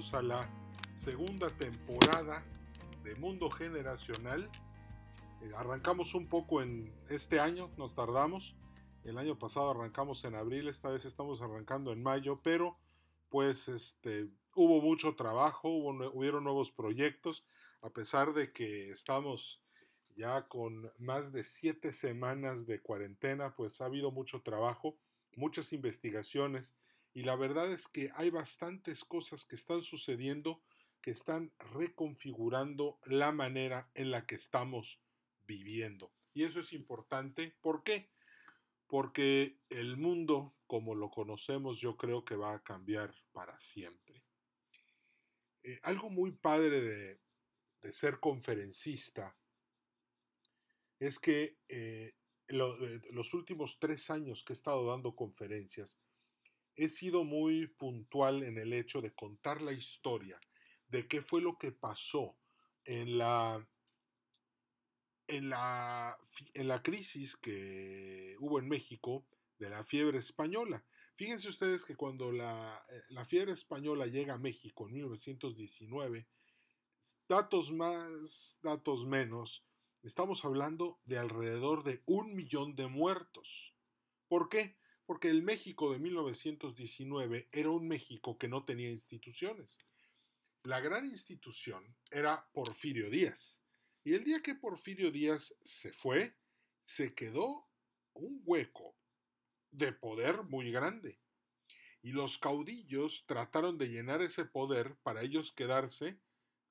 Bienvenidos a la segunda temporada de Mundo Generacional. Eh, arrancamos un poco en este año, nos tardamos. El año pasado arrancamos en abril, esta vez estamos arrancando en mayo, pero pues este hubo mucho trabajo, hubo, hubieron nuevos proyectos, a pesar de que estamos ya con más de siete semanas de cuarentena, pues ha habido mucho trabajo, muchas investigaciones y la verdad es que hay bastantes cosas que están sucediendo que están reconfigurando la manera en la que estamos viviendo. Y eso es importante. ¿Por qué? Porque el mundo, como lo conocemos, yo creo que va a cambiar para siempre. Eh, algo muy padre de, de, ser conferencista es que eh, eh, los últimos tres años que he estado dando conferencias, he sido muy puntual en el hecho de contar la historia de qué fue lo que pasó en la, en la, en la crisis que hubo en México de la fiebre española. Fíjense ustedes que cuando la, eh, la fiebre española llega a México en 1919, datos más, datos menos, estamos hablando de alrededor de un millón de muertos. ¿Por qué? Porque el México de 1919 era un México que no tenía instituciones. La gran institución era Porfirio Díaz. Y el día que Porfirio Díaz se fue, se quedó un hueco de poder muy grande. Y los caudillos trataron de llenar ese poder para ellos quedarse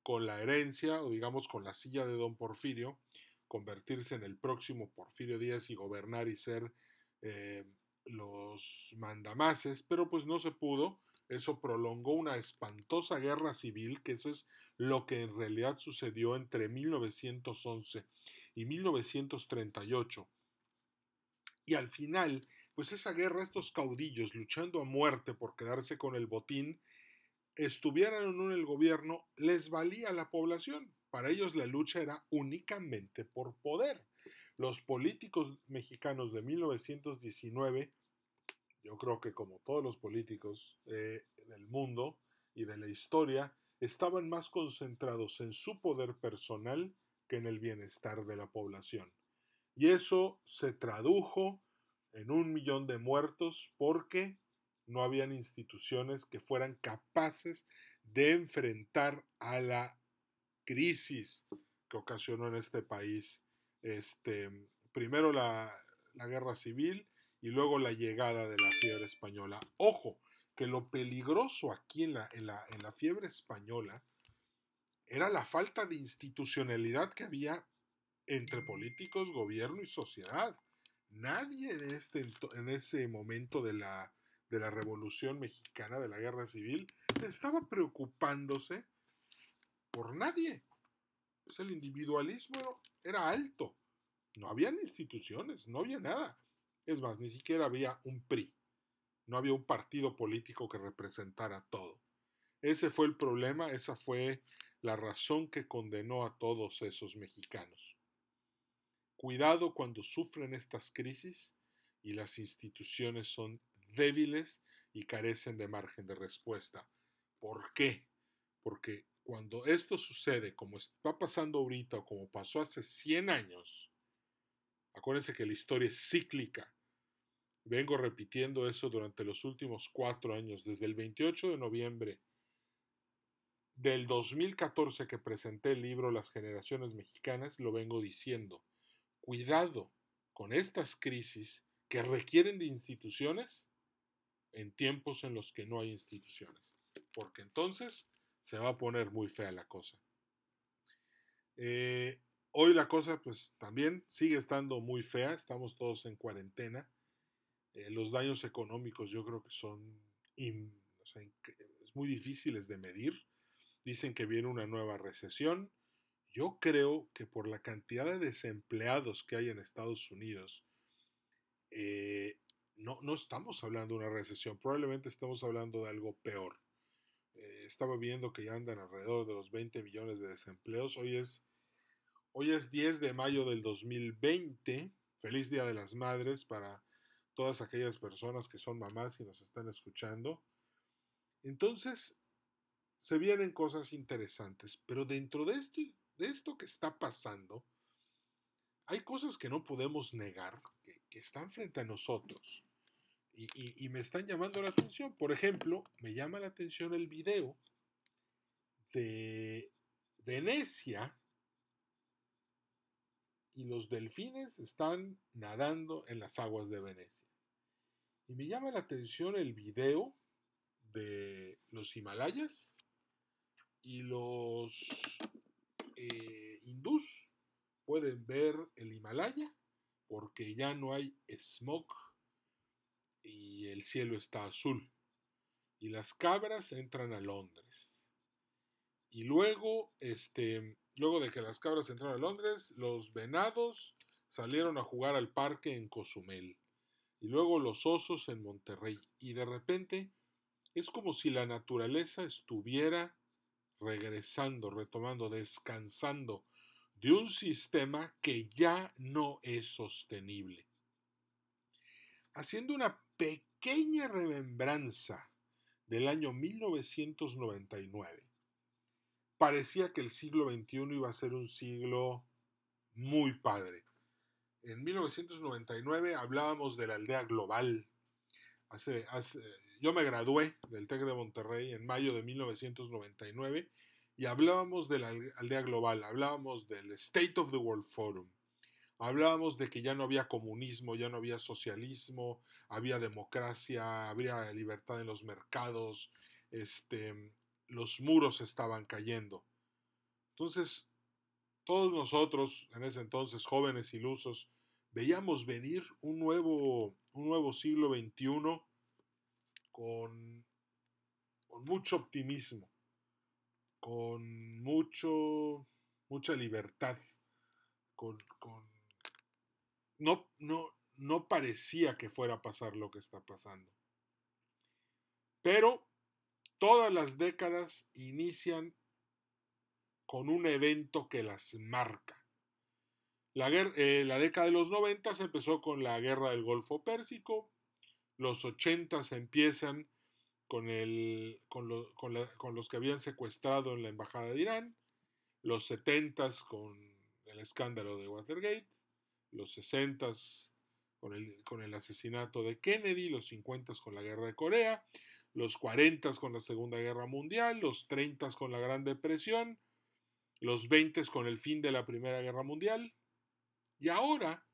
con la herencia o digamos con la silla de don Porfirio, convertirse en el próximo Porfirio Díaz y gobernar y ser eh, los mandamases, pero pues no se pudo. Eso prolongó una espantosa guerra civil, que eso es lo que en realidad sucedió entre 1911 y 1938. Y al final, pues esa guerra, estos caudillos luchando a muerte por quedarse con el botín, estuvieran o no en el gobierno, les valía a la población. Para ellos la lucha era únicamente por poder. Los políticos mexicanos de 1919 yo creo que como todos los políticos eh, del mundo y de la historia, estaban más concentrados en su poder personal que en el bienestar de la población. Y eso se tradujo en un millón de muertos porque no habían instituciones que fueran capaces de enfrentar a la crisis que ocasionó en este país este, primero la, la guerra civil y luego la llegada de la fiebre española. Ojo, que lo peligroso aquí en la, en la, en la fiebre española era la falta de institucionalidad que había entre políticos, gobierno y sociedad. Nadie en, este, en ese momento de la, de la Revolución Mexicana, de la Guerra Civil, estaba preocupándose por nadie. Pues el individualismo era alto. No habían instituciones, no había nada. Es más, ni siquiera había un PRI. No había un partido político que representara todo. Ese fue el problema, esa fue la razón que condenó a todos esos mexicanos. Cuidado cuando sufren estas crisis y las instituciones son débiles y carecen de margen de respuesta. ¿Por qué? Porque cuando esto sucede, como está pasando ahorita o como pasó hace 100 años, acuérdense que la historia es cíclica Vengo repitiendo eso durante los últimos cuatro años, desde el 28 de noviembre del 2014 que presenté el libro Las generaciones mexicanas, lo vengo diciendo. Cuidado con estas crisis que requieren de instituciones en tiempos en los que no hay instituciones, porque entonces se va a poner muy fea la cosa. Eh, hoy la cosa pues también sigue estando muy fea, estamos todos en cuarentena eh, los daños económicos yo creo que son muy difíciles de medir. Dicen que viene una nueva recesión. Yo creo que por la cantidad de desempleados que hay en Estados Unidos, eh, no, no, estamos hablando de una recesión, probablemente estamos hablando de algo peor. Eh, estaba viendo que ya andan alrededor de los 20 millones de desempleos. Hoy es, hoy es 10 de mayo del 2020. Feliz Día de las Madres para todas aquellas personas que son mamás y nos están escuchando. Entonces, se vienen cosas interesantes, pero dentro de esto, de esto que está pasando, hay cosas que no podemos negar, que, que están frente a nosotros y, me están llamando la atención. Por ejemplo, me llama la atención el video de Venecia y los delfines están nadando en las aguas de Venecia. Y me llama la atención el video de los Himalayas y los eh, hindús pueden ver el Himalaya porque ya no hay smog y el cielo está azul. Y las cabras entran a Londres. Y luego, este, luego de que las cabras entraron a Londres, los venados salieron a jugar al parque en Cozumel. Y luego los osos en Monterrey. Y de repente es como si la naturaleza estuviera regresando, retomando, descansando de un sistema que ya no es sostenible. Haciendo una pequeña remembranza del año 1999, parecía que el siglo XXI iba a ser un siglo muy padre. En 1999 hablábamos de la aldea global. Hace, hace, yo me gradué del TEC de Monterrey en mayo de 1999 y hablábamos de la aldea global, hablábamos del State of the World Forum, hablábamos de que ya no había comunismo, ya no había socialismo, había democracia, había libertad en los mercados, este, los muros estaban cayendo. Entonces, todos nosotros, en ese entonces jóvenes ilusos, veíamos venir un nuevo, un nuevo siglo XXI con, con mucho optimismo, con mucho, mucha libertad, con, con no, no, no parecía que fuera a pasar lo que está pasando. Pero todas las décadas inician con un evento que las marca. La, eh, la década de los 90 empezó con la guerra del Golfo Pérsico, los 80 empiezan con, el, con, con, los que habían secuestrado en la embajada de Irán, los 70 con el escándalo de Watergate, los 60 con el, con el asesinato de Kennedy, los 50 con la guerra de Corea, los 40 con la Segunda Guerra Mundial, los 30 con la Gran Depresión, los 20 con el fin de la Primera Guerra Mundial, y ahora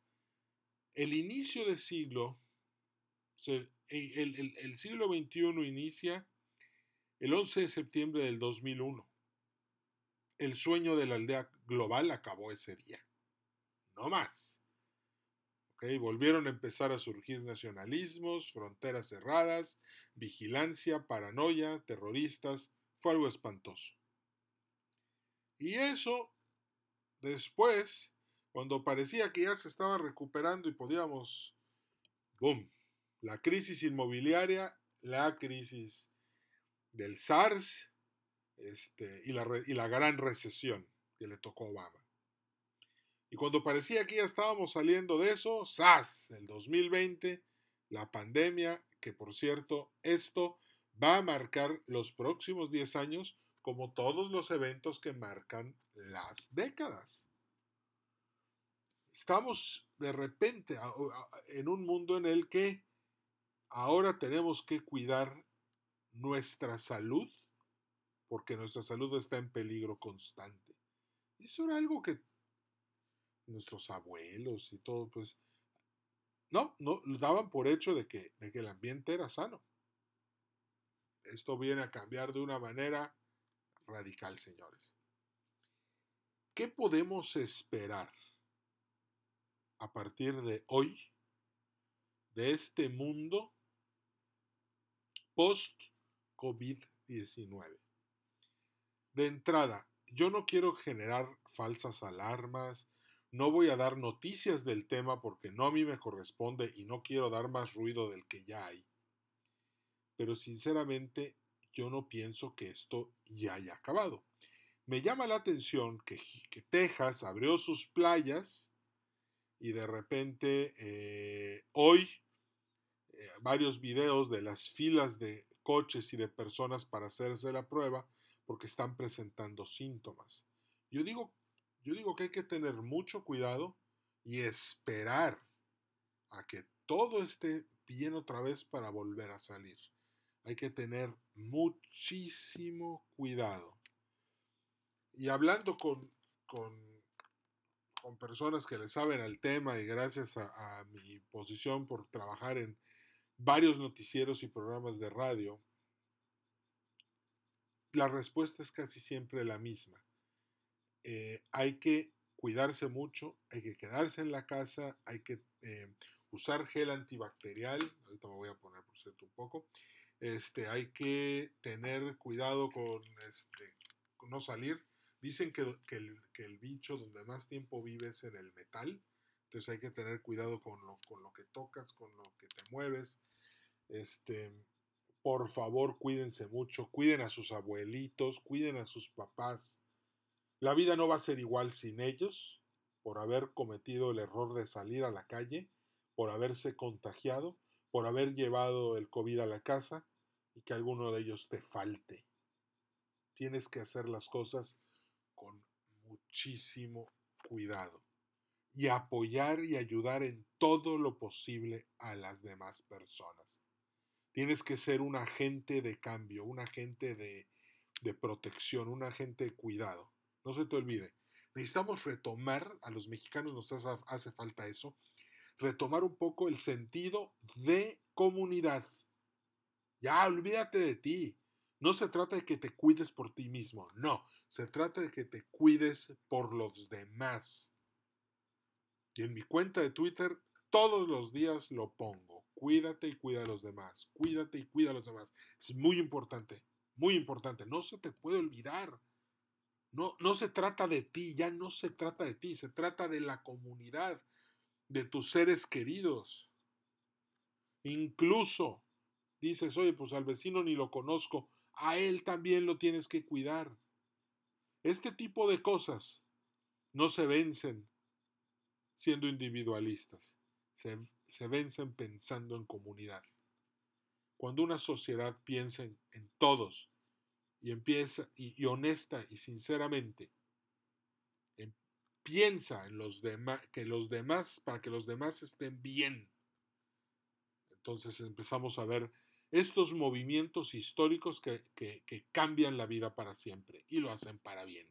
el inicio del siglo el, el, el, siglo XXI inicia el 11 de septiembre del 2001. El sueño de la aldea global acabó ese día. No más. Volvieron a empezar a surgir nacionalismos, fronteras cerradas, vigilancia, paranoia, terroristas. Fue algo espantoso. Y eso, después, cuando parecía que ya se estaba recuperando y podíamos, ¡boom!, la crisis inmobiliaria, la crisis del SARS este, y, la, y la gran recesión que le tocó a Obama. Y cuando parecía que ya estábamos saliendo de eso, SARS, el 2020, la pandemia, que por cierto, esto va a marcar los próximos 10 años como todos los eventos que marcan las décadas. Estamos de repente en un mundo en el que Ahora tenemos que cuidar nuestra salud porque nuestra salud está en peligro constante. Eso era algo que nuestros abuelos y todo, pues, no, no, daban por hecho de que, de que el ambiente era sano. Esto viene a cambiar de una manera radical, señores. ¿Qué podemos esperar a partir de hoy de este mundo post-COVID-19. De entrada, yo no quiero generar falsas alarmas, no voy a dar noticias del tema porque no a mí me corresponde y no quiero dar más ruido del que ya hay. Pero sinceramente, yo no pienso que esto ya haya acabado. Me llama la atención que, Texas abrió sus playas y de repente eh, hoy eh, varios videos de las filas de coches y de personas para hacerse la prueba porque están presentando síntomas. Yo digo, yo digo que hay que tener mucho cuidado y esperar a que todo esté bien otra vez para volver a salir. Hay que tener muchísimo cuidado. Y hablando con, con, personas que le saben al tema y gracias a, a mi posición por trabajar en varios noticieros y programas de radio, la respuesta es casi siempre la misma. Eh, hay que cuidarse mucho, hay que quedarse en la casa, hay que eh, usar gel antibacterial, ahorita me voy a poner por cierto un poco, este, hay que tener cuidado con, este, no salir. Dicen que, el, bicho donde más tiempo vive es en el metal, entonces hay que tener cuidado con lo, con lo que tocas, con lo que te mueves. Este, por favor, cuídense mucho, cuiden a sus abuelitos, cuiden a sus papás. La vida no va a ser igual sin ellos, por haber cometido el error de salir a la calle, por haberse contagiado, por haber llevado el COVID a la casa y que alguno de ellos te falte. Tienes que hacer las cosas con muchísimo cuidado y apoyar y ayudar en todo lo posible a las demás personas. Tienes que ser un agente de cambio, un agente de, protección, un agente de cuidado. No se te olvide. Necesitamos retomar, a los mexicanos nos hace falta eso, retomar un poco el sentido de comunidad. Ya, olvídate de ti. No se trata de que te cuides por ti mismo, no, se trata de que te cuides por los demás. Y en mi cuenta de Twitter todos los días lo pongo. Cuídate y cuida a los demás. Cuídate y cuida a los demás. Es muy importante, muy importante. No se te puede olvidar. No, se trata de ti, ya no se trata de ti, se trata de la comunidad, de tus seres queridos. Incluso dices, oye, pues al vecino ni lo conozco, a él también lo tienes que cuidar. Este tipo de cosas no se vencen siendo individualistas se, vencen pensando en comunidad. Cuando una sociedad piensa en, todos y empieza, y, honesta y sinceramente, piensa en los demás, que los demás, para que los demás estén bien. Entonces empezamos a ver estos movimientos históricos que, que, cambian la vida para siempre y lo hacen para bien.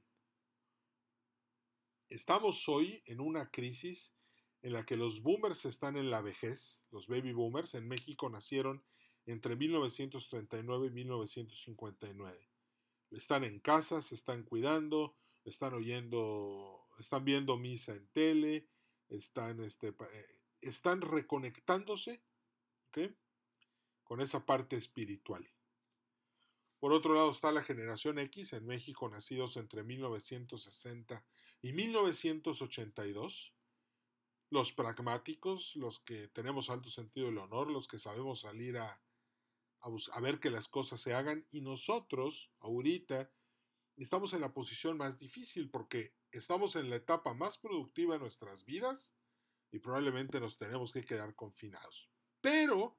Estamos hoy en una crisis en la que los boomers están en la vejez, los baby boomers en México nacieron entre 1939 y 1959. Están en casa, se están cuidando, están oyendo, están viendo misa en tele, están, este, eh, están reconectándose con esa parte espiritual. Por otro lado está la generación X en México, nacidos entre 1960 y 1982 los pragmáticos, los que tenemos alto sentido del honor, los que sabemos salir a, a, ver que las cosas se hagan y nosotros, ahorita, estamos en la posición más difícil porque estamos en la etapa más productiva de nuestras vidas y probablemente nos tenemos que quedar confinados. Pero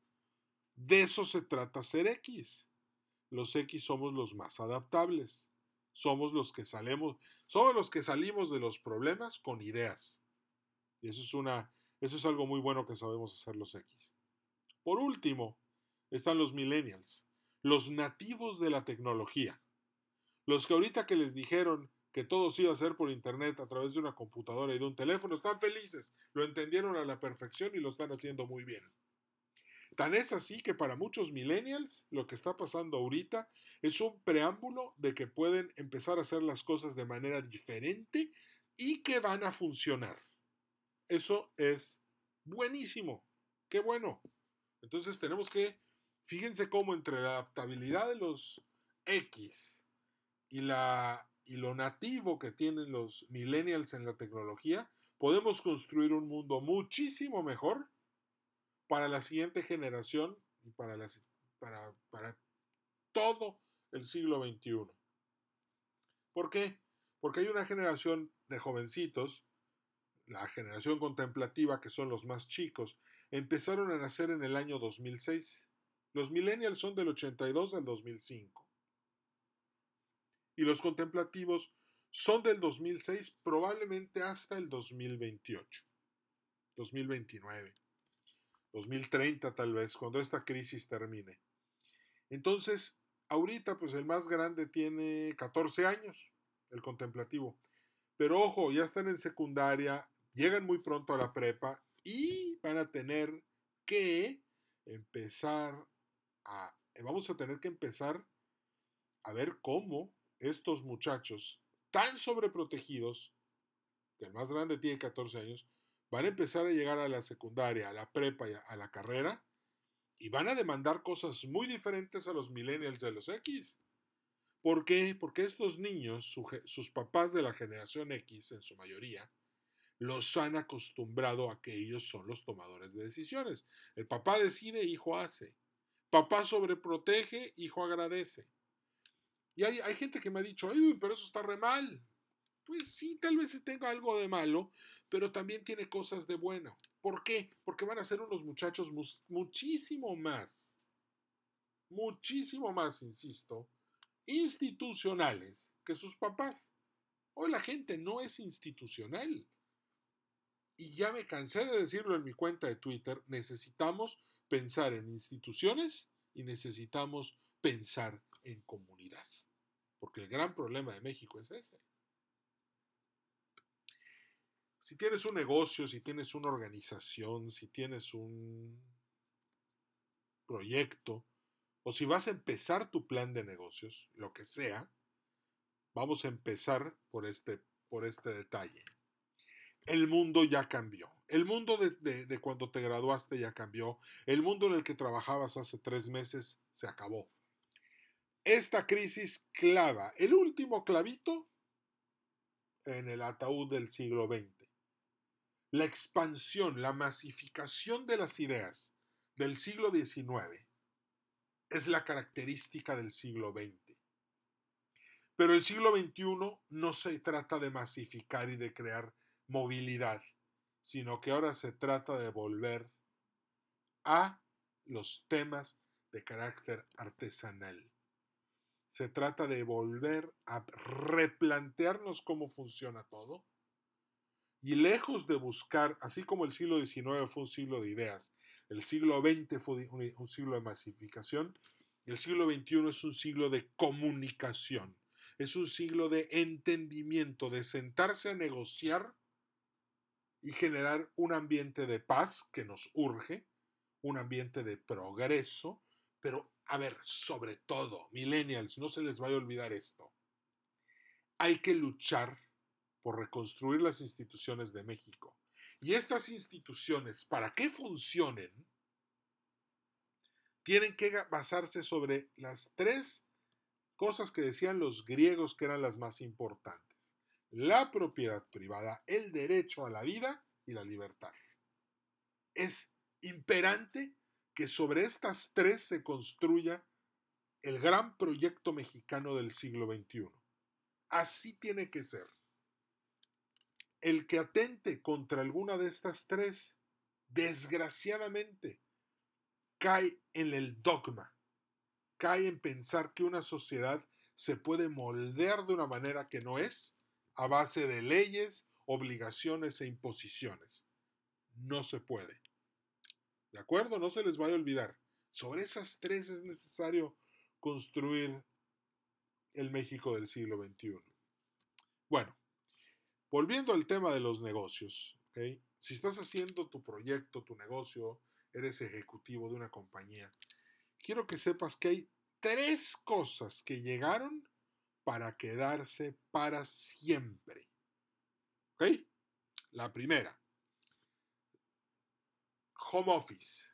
de eso se trata ser X. Los X somos los más adaptables. Somos los que salimos, somos los que salimos de los problemas con ideas y eso es, una, eso es algo muy bueno que sabemos hacer los X. Por último, están los millennials, los nativos de la tecnología. Los que ahorita que les dijeron que todo se iba a hacer por internet a través de una computadora y de un teléfono, están felices, lo entendieron a la perfección y lo están haciendo muy bien. Tan es así que para muchos millennials lo que está pasando ahorita es un preámbulo de que pueden empezar a hacer las cosas de manera diferente y que van a funcionar. Eso es buenísimo. Qué bueno. Entonces tenemos que, fíjense cómo entre la adaptabilidad de los X y, la, y lo nativo que tienen los millennials en la tecnología, podemos construir un mundo muchísimo mejor para la siguiente generación y para, para, para todo el siglo XXI. ¿Por qué? Porque hay una generación de jovencitos la generación contemplativa, que son los más chicos, empezaron a nacer en el año 2006 Los millennials son del 82 al 2005. Y los contemplativos son del 2006 probablemente hasta el 2028, 2029, 2030 tal vez, cuando esta crisis termine. Entonces, ahorita pues el más grande tiene 14 años, el contemplativo. Pero ojo, ya están en secundaria, llegan muy pronto a la prepa y van a tener que empezar a, vamos a tener que empezar a ver cómo estos muchachos tan sobreprotegidos, que el más grande tiene 14 años, van a empezar a llegar a la secundaria, a la prepa y a la carrera y van a demandar cosas muy diferentes a los millennials de los X. ¿Por qué? Porque estos niños, sus papás de la generación X en su mayoría, los han acostumbrado a que ellos son los tomadores de decisiones. El papá decide, hijo hace. Papá sobreprotege, hijo agradece. Y hay, gente que me ha dicho, Ay, pero eso está re mal. Pues sí, tal vez tenga algo de malo, pero también tiene cosas de bueno. ¿Por qué? Porque van a ser unos muchachos muchísimo más, muchísimo más, insisto, institucionales que sus papás. Hoy la gente no es institucional. Y ya me cansé de decirlo en mi cuenta de Twitter, necesitamos pensar en instituciones y necesitamos pensar en comunidad. Porque el gran problema de México es ese si tienes un negocio, si tienes una organización, si tienes un proyecto, o si vas a empezar tu plan de negocios, lo que sea, vamos a empezar por este, por este detalle. El mundo ya cambió. El mundo de, de cuando te graduaste ya cambió. El mundo en el que trabajabas hace tres meses se acabó. Esta crisis clava el último clavito en el ataúd del siglo XX. La expansión, la masificación de las ideas del siglo XIX es la característica del siglo XX. Pero el siglo XXI no se trata de masificar y de crear movilidad, sino que ahora se trata de volver a los temas de carácter artesanal. Se trata de volver a replantearnos cómo funciona todo y lejos de buscar, así como el siglo XIX fue un siglo de ideas, el siglo XX fue un siglo de masificación, el siglo XXI es un siglo de comunicación, es un siglo de entendimiento, de sentarse a negociar y generar un ambiente de paz que nos urge, un ambiente de progreso, pero a ver, sobre todo, millennials, no se les vaya a olvidar esto. Hay que luchar por reconstruir las instituciones de México. Y estas instituciones, para que funcionen, tienen que basarse sobre las tres cosas que decían los griegos que eran las más importantes. La propiedad privada, el derecho a la vida y la libertad. Es imperante que sobre estas tres se construya el gran proyecto mexicano del siglo XXI. Así tiene que ser. El que atente contra alguna de estas tres, desgraciadamente, cae en el dogma, cae en pensar que una sociedad se puede moldear de una manera que no es, a base de leyes, obligaciones e imposiciones. No se puede. ¿De acuerdo? No se les vaya a olvidar. Sobre esas tres es necesario construir el México del siglo XXI. Bueno, Volviendo al tema de los negocios, si estás haciendo tu proyecto, tu negocio, eres ejecutivo de una compañía, quiero que sepas que hay tres cosas que llegaron para quedarse para siempre. La primera, home office.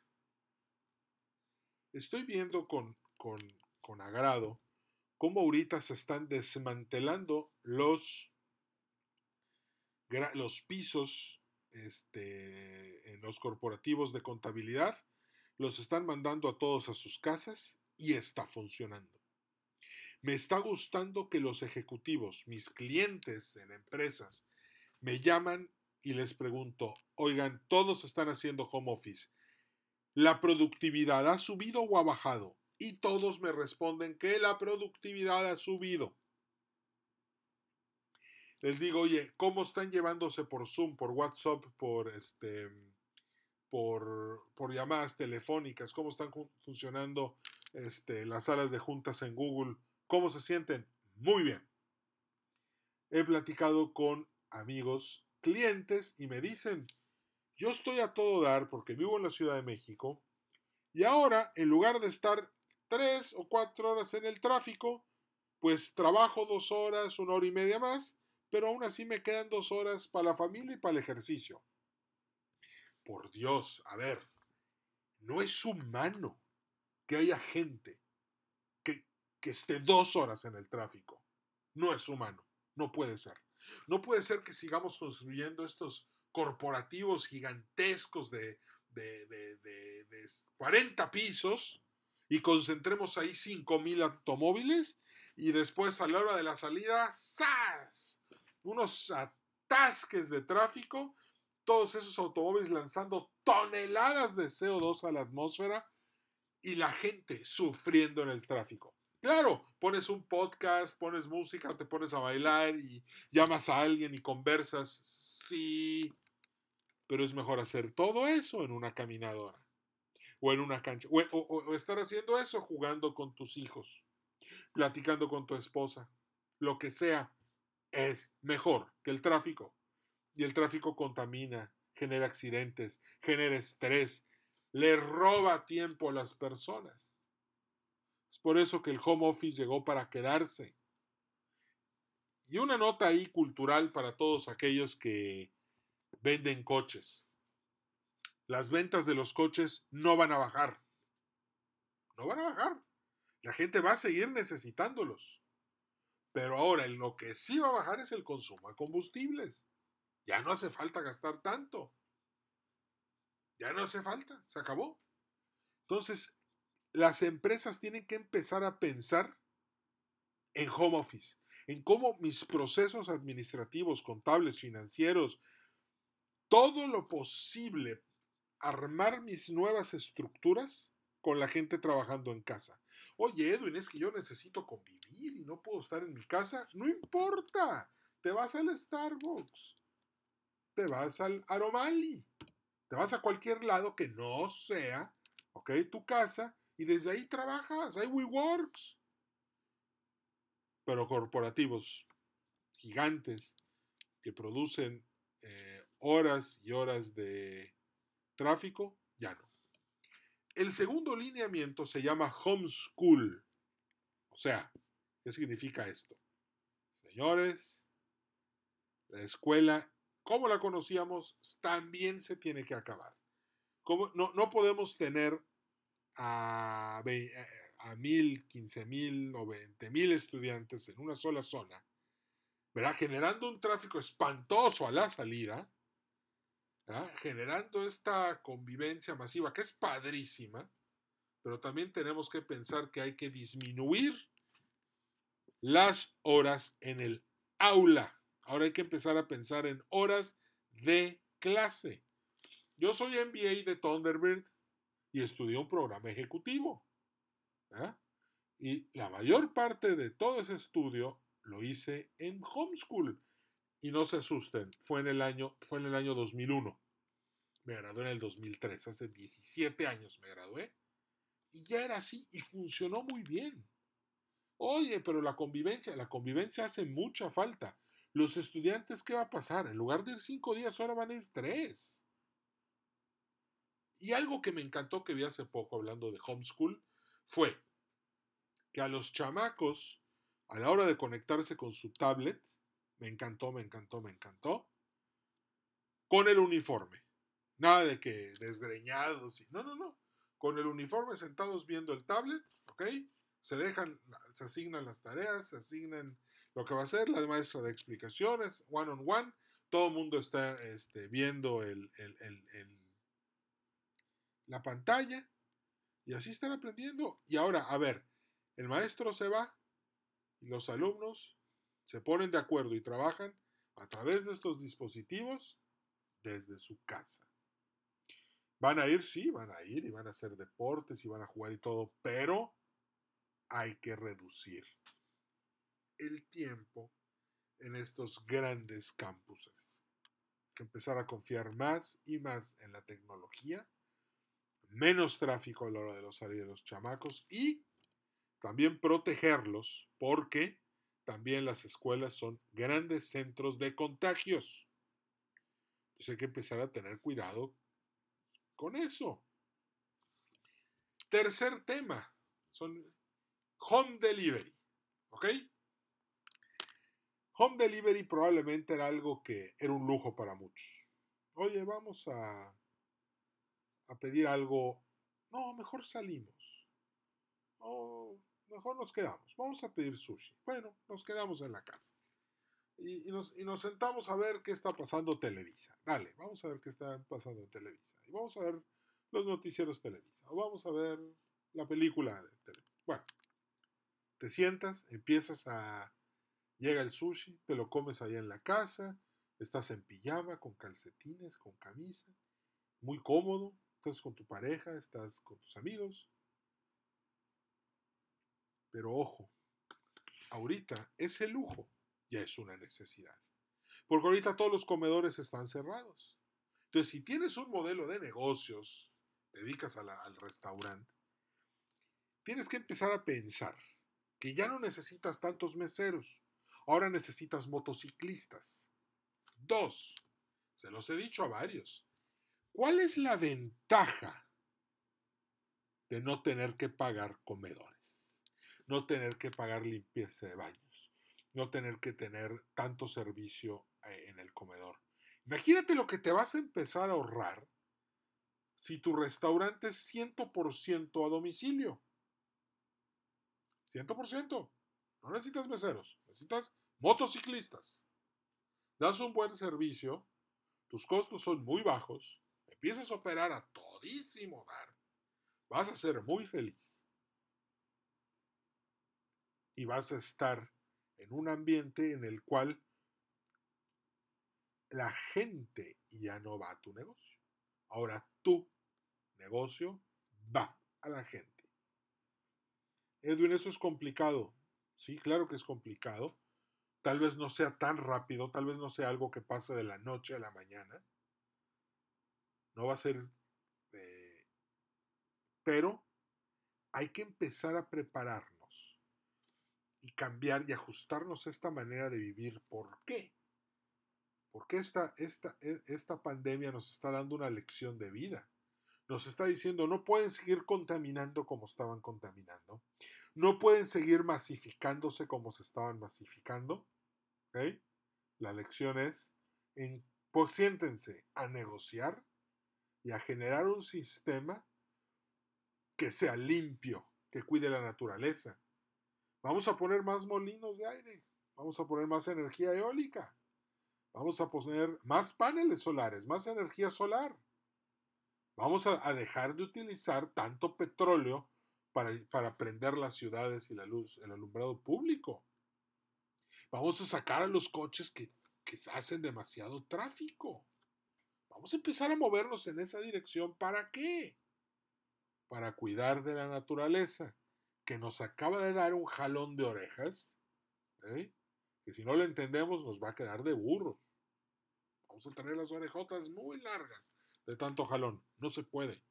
Estoy viendo con, con, con agrado cómo ahorita se están desmantelando los los pisos este, en los corporativos de contabilidad, los están mandando a todos a sus casas y está funcionando. Me está gustando que los ejecutivos, mis clientes en empresas, me llaman y les pregunto, oigan, todos están haciendo home office. ¿La productividad ha subido o ha bajado? Y todos me responden que la productividad ha subido. Les digo, oye, ¿cómo están llevándose por Zoom, por WhatsApp, por este, por, por llamadas telefónicas? ¿Cómo están funcionando este, las salas de juntas en Google? ¿Cómo se sienten? Muy bien. He platicado con amigos, clientes y me dicen, yo estoy a todo dar porque vivo en la Ciudad de México y ahora, en lugar de estar tres o cuatro horas en el tráfico, pues trabajo dos horas, una hora y media más, pero aún así me quedan dos horas para la familia y para el ejercicio. Por Dios, a ver, no es humano que haya gente que, esté dos horas en el tráfico. No es humano, no puede ser. No puede ser que sigamos construyendo estos corporativos gigantescos de, de, de, 40 pisos y concentremos ahí 5.000 automóviles y después a la hora de la salida, ¡zas! Unos atasques de tráfico, todos esos automóviles lanzando toneladas de CO2 a la atmósfera y la gente sufriendo en el tráfico. Claro, pones un podcast, pones música, te pones a bailar y llamas a alguien y conversas. Sí, pero es mejor hacer todo eso en una caminadora o en una cancha. O, estar haciendo eso jugando con tus hijos, platicando con tu esposa. Lo que sea es mejor que el tráfico. Y el tráfico contamina, genera accidentes, genera estrés, le roba tiempo a las personas. Por eso que el home office llegó para quedarse. Y una nota ahí cultural para todos aquellos que venden coches. Las ventas de los coches no van a bajar. No van a bajar. La gente va a seguir necesitándolos. Pero ahora lo que sí va a bajar es el consumo de combustibles. Ya no hace falta gastar tanto. Ya no hace falta. Se acabó. Entonces, las empresas tienen que empezar a pensar en home office, en cómo mis procesos administrativos, contables, financieros, todo lo posible, armar mis nuevas estructuras con la gente trabajando en casa. Oye, Edwin, es que yo necesito convivir y no puedo estar en mi casa. No importa, te vas al Starbucks, te vas al Aromali, te vas a cualquier lado que no sea, ok, tu casa y desde ahí trabajas, hay WeWorks. Pero corporativos gigantes que producen eh, horas y horas de tráfico, ya no. El segundo lineamiento se llama homeschool. O sea, ¿qué significa esto? Señores, la escuela, como la conocíamos, también se tiene que acabar. no, no podemos tener a, a mil, quince mil o veinte mil estudiantes en una sola zona, ¿verdad? generando un tráfico espantoso a la salida, generando esta convivencia masiva que es padrísima, pero también tenemos que pensar que hay que disminuir las horas en el aula. Ahora hay que empezar a pensar en horas de clase. Yo soy MBA de Thunderbird y estudié un programa ejecutivo. Y la mayor parte de todo ese estudio lo hice en homeschool. Y no se asusten, fue en el año, fue en el año 2001. Me gradué en el 2003, hace 17 años me gradué. Y ya era así y funcionó muy bien. Oye, pero la convivencia, la convivencia hace mucha falta. Los estudiantes, ¿qué va a pasar? En lugar de ir cinco días, ahora van a ir tres. Y algo que me encantó que vi hace poco hablando de homeschool fue que a los chamacos, a la hora de conectarse con su tablet, me encantó, me encantó, me encantó, con el uniforme. Nada de que desgreñados y no, no, no. Con el uniforme sentados viendo el tablet, ¿ok? Se dejan, se asignan las tareas, se asignan lo que va a ser la maestra de explicaciones, one on one. Todo el mundo está este, viendo el, el, el la pantalla y así están aprendiendo. Y ahora, a ver, el maestro se va y los alumnos se ponen de acuerdo y trabajan a través de estos dispositivos desde su casa. Van a ir, sí, van a ir y van a hacer deportes y van a jugar y todo, pero hay que reducir el tiempo en estos grandes campuses. Hay que empezar a confiar más y más en la tecnología, menos tráfico a la hora de los salir de los chamacos y también protegerlos porque también las escuelas son grandes centros de contagios. Entonces hay que empezar a tener cuidado con eso. Tercer tema, son home delivery. ¿Ok? Home delivery probablemente era algo que era un lujo para muchos. Oye, vamos a, a pedir algo. No, mejor salimos. O mejor nos quedamos. Vamos a pedir sushi. Bueno, nos quedamos en la casa. Y, nos, y, nos, sentamos a ver qué está pasando Televisa. Dale, vamos a ver qué está pasando Televisa. Y vamos a ver los noticieros Televisa. O vamos a ver la película de Televisa. Bueno, te sientas, empiezas a... Llega el sushi, te lo comes allá en la casa, estás en pijama, con calcetines, con camisa, muy cómodo, estás con tu pareja, estás con tus amigos. Pero ojo, ahorita ese lujo ya es una necesidad. Porque ahorita todos los comedores están cerrados. Entonces, si tienes un modelo de negocios, dedicas al restaurante, tienes que empezar a pensar que ya no necesitas tantos meseros, ahora necesitas motociclistas. Dos, se los he dicho a varios, ¿cuál es la ventaja de no tener que pagar comedores? No tener que pagar limpieza de baños, no tener que tener tanto servicio eh, en el comedor. Imagínate lo que te vas a empezar a ahorrar si tu restaurante es 100% a domicilio. 100%. No necesitas meseros, necesitas motociclistas. Das un buen servicio, tus costos son muy bajos, empiezas a operar a todísimo dar, vas a ser muy feliz. Y vas a estar en un ambiente en el cual la gente ya no va a tu negocio. Ahora tu negocio va a la gente. Edwin, eso es complicado. Sí, claro que es complicado. Tal vez no sea tan rápido, tal vez no sea algo que pase de la noche a la mañana. No va a ser... Eh, pero hay que empezar a prepararnos y cambiar y ajustarnos a esta manera de vivir. ¿Por qué? Porque esta, esta, e, esta pandemia nos está dando una lección de vida nos está diciendo no pueden seguir contaminando como estaban contaminando, no pueden seguir masificándose como se estaban masificando. La lección es, en, siéntense a negociar y a generar un sistema que sea limpio, que cuide la naturaleza. Vamos a poner más molinos de aire, vamos a poner más energía eólica, vamos a poner más paneles solares, más energía solar. Vamos a, dejar de utilizar tanto petróleo para, para prender las ciudades y la luz, el alumbrado público. Vamos a sacar a los coches que, que hacen demasiado tráfico. Vamos a empezar a movernos en esa dirección. ¿Para qué? Para cuidar de la naturaleza, que nos acaba de dar un jalón de orejas, ¿eh? que si no lo entendemos nos va a quedar de burros. Vamos a tener las orejotas muy largas de tanto jalón. No se puede.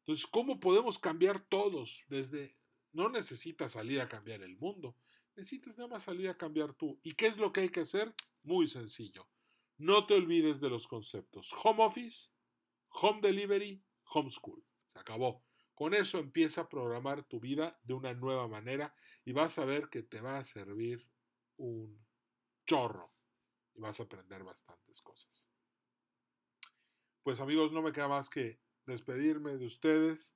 Entonces, ¿cómo podemos cambiar todos? Desde, no necesitas salir a cambiar el mundo, necesitas nada más salir a cambiar tú. ¿Y qué es lo que hay que hacer? Muy sencillo. No te olvides de los conceptos. Home office, home delivery, homeschool. Se acabó. Con eso empieza a programar tu vida de una nueva manera y vas a ver que te va a servir un chorro y vas a aprender bastantes cosas. Pues amigos, no me queda más que despedirme de ustedes.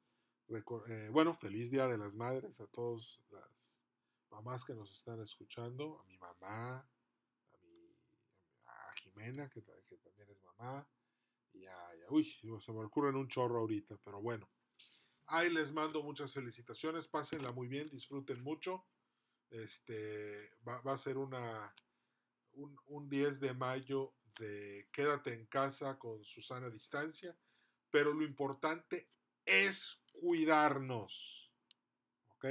Eh, bueno, feliz Día de las Madres a todas las mamás que nos están escuchando, a mi mamá, Que, también es mamá, y a, uy, se me ocurren un chorro ahorita, pero bueno. Ahí les mando muchas felicitaciones, pásenla muy bien, disfruten mucho. Este va, a ser una un, un 10 de mayo de quédate en casa con Susana distancia. pero lo importante es cuidarnos. ¿Ok?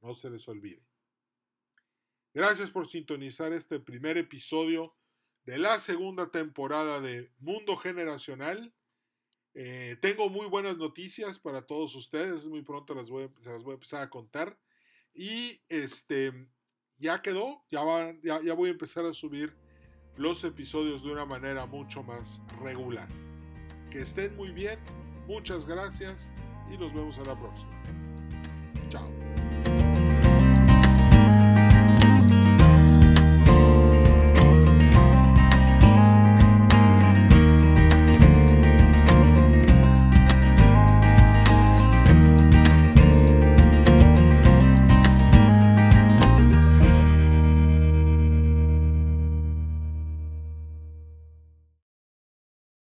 No se les olvide. Gracias por sintonizar este primer episodio de la segunda temporada de Mundo Generacional. Eh, tengo muy buenas noticias para todos ustedes. Muy pronto las voy, se las voy a empezar a contar. Y este ya quedó. Ya, ya, voy a empezar a subir los episodios de una manera mucho más regular. Que estén muy bien. Muchas gracias y nos vemos a la próxima. Chao.